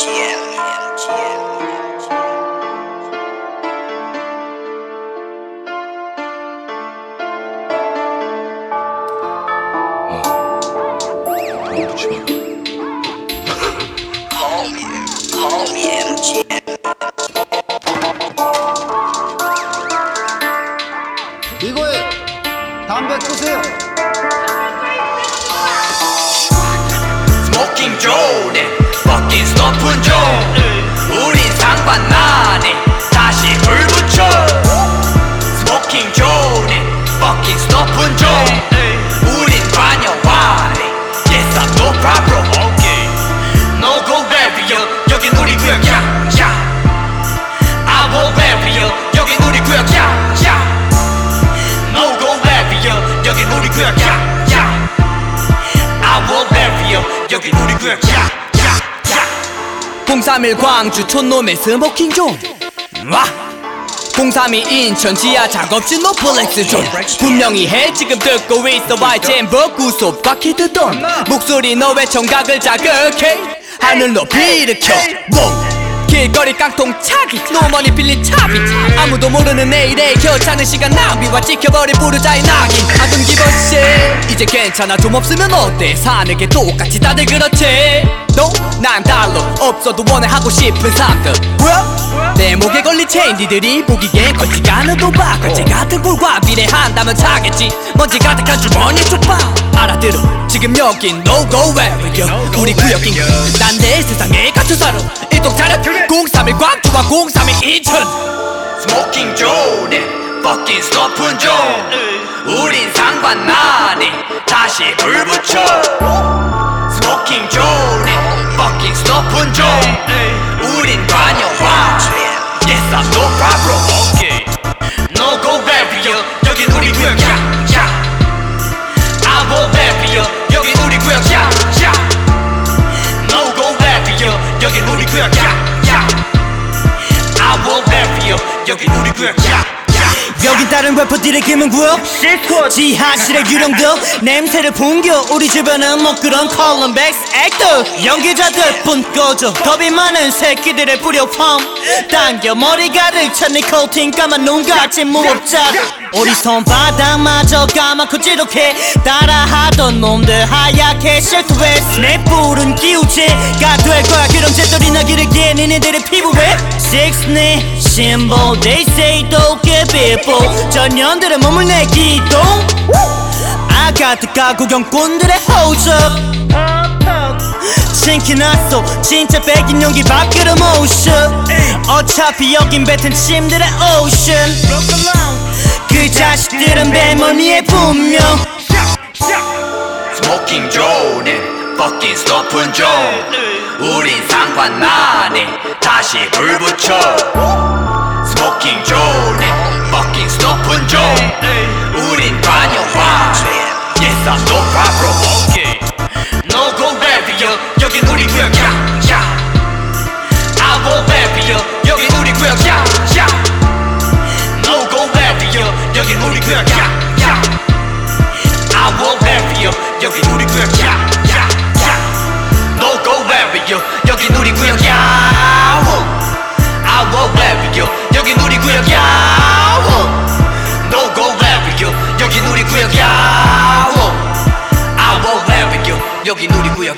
이 버킷 스토픈 존 우린 상관 나네 다시 불 붙여. 스모킹 존에 버킷 스토픈 존 우린 관여와네. Yes I'm no problem okay. No go barrier 여긴 우리 구역. 야야. I will barrier 여긴 우리 구역. 야야. No go barrier 여긴 우리 구역. 야야. I will barrier 여긴 우리 구역. 야야야 031 광주 촌놈의 스모킹 존. 와! 032 인천 지하 작업실 노플렉스 존. 분명히 해 지금 듣고 있어 YGM 버구소 바퀴 듣던 목소리 너의 청각을 자극해. 하늘 높이 일으켜. 뭐? 길거리 깡통 차기 노머니 빌린 차비. 아무도 모르는 내일의 겨차는 시간 낭비와 찍혀버린 부르자의 낙인. 아둔 기버씨 이제 괜찮아 좀 없으면 어때? 사는 게 똑같이 다들 그렇지. 너난 달러 없어도 원해 하고 싶은 삶들 뭐야? 내 목에 걸린 체인 니들이 보기엔 걸지가 않은 도박 걸제 같은 꼴과 비례한다면 차겠지. 먼지 가득한 주머니 쪽박 알아들어. 지금 여긴 no go area 우리 구역인 난내 세상에 갇혀 살아 일동 차렷 031 광주와 032 인천. 스모킹 존에 버킷 스토픈 존 우린 상관나네 다시 불 붙여. 스모킹 존에 버킷 스토픈 존 우린 관여와 Yes I'm no problem okay No go barrier 여긴 우리 구역 야야 I will barrier 여긴 우리 구역 야야 No go barrier 여긴 우리 구역 야야 I will barrier 여긴 우리 구역 야야 여긴 다른 래퍼들의 금은구역? 지하실의 유령들 냄새를 풍겨. 우리 주변은 뭐 그런 컬럼백스 액터. 연기자들 뿐 꺼져. 겁이 많은 새끼들의 뿌려 펌. 당겨 머리 가득 찬 니코틴 까만 눈같이 무법자들 우리 손바닥마저 까맣고 지독해. 따라하던 놈들 하얗게 실투했어 내 뿔은 기우제가 될 거야. 그럼 잿더리 나기를 기해 니네들의 피부에. Six네 심보 They say 도 깨 비보 전년들의 몸을 내 기동 아가트가 구경꾼들의 호적. 신기났어. 진짜 백인 용기 밖으로 모셔 어차피 여긴 뱉은 침들의 오션. 그 자식들은 배머니의 분명. 스모킹 존에 버킷 스토픈 존 우린 상관 나네 다시 불 붙여. 스모킹 존에 버킷 스 여긴 우리 구역 야야